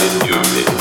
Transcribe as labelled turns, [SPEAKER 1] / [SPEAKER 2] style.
[SPEAKER 1] in your midst.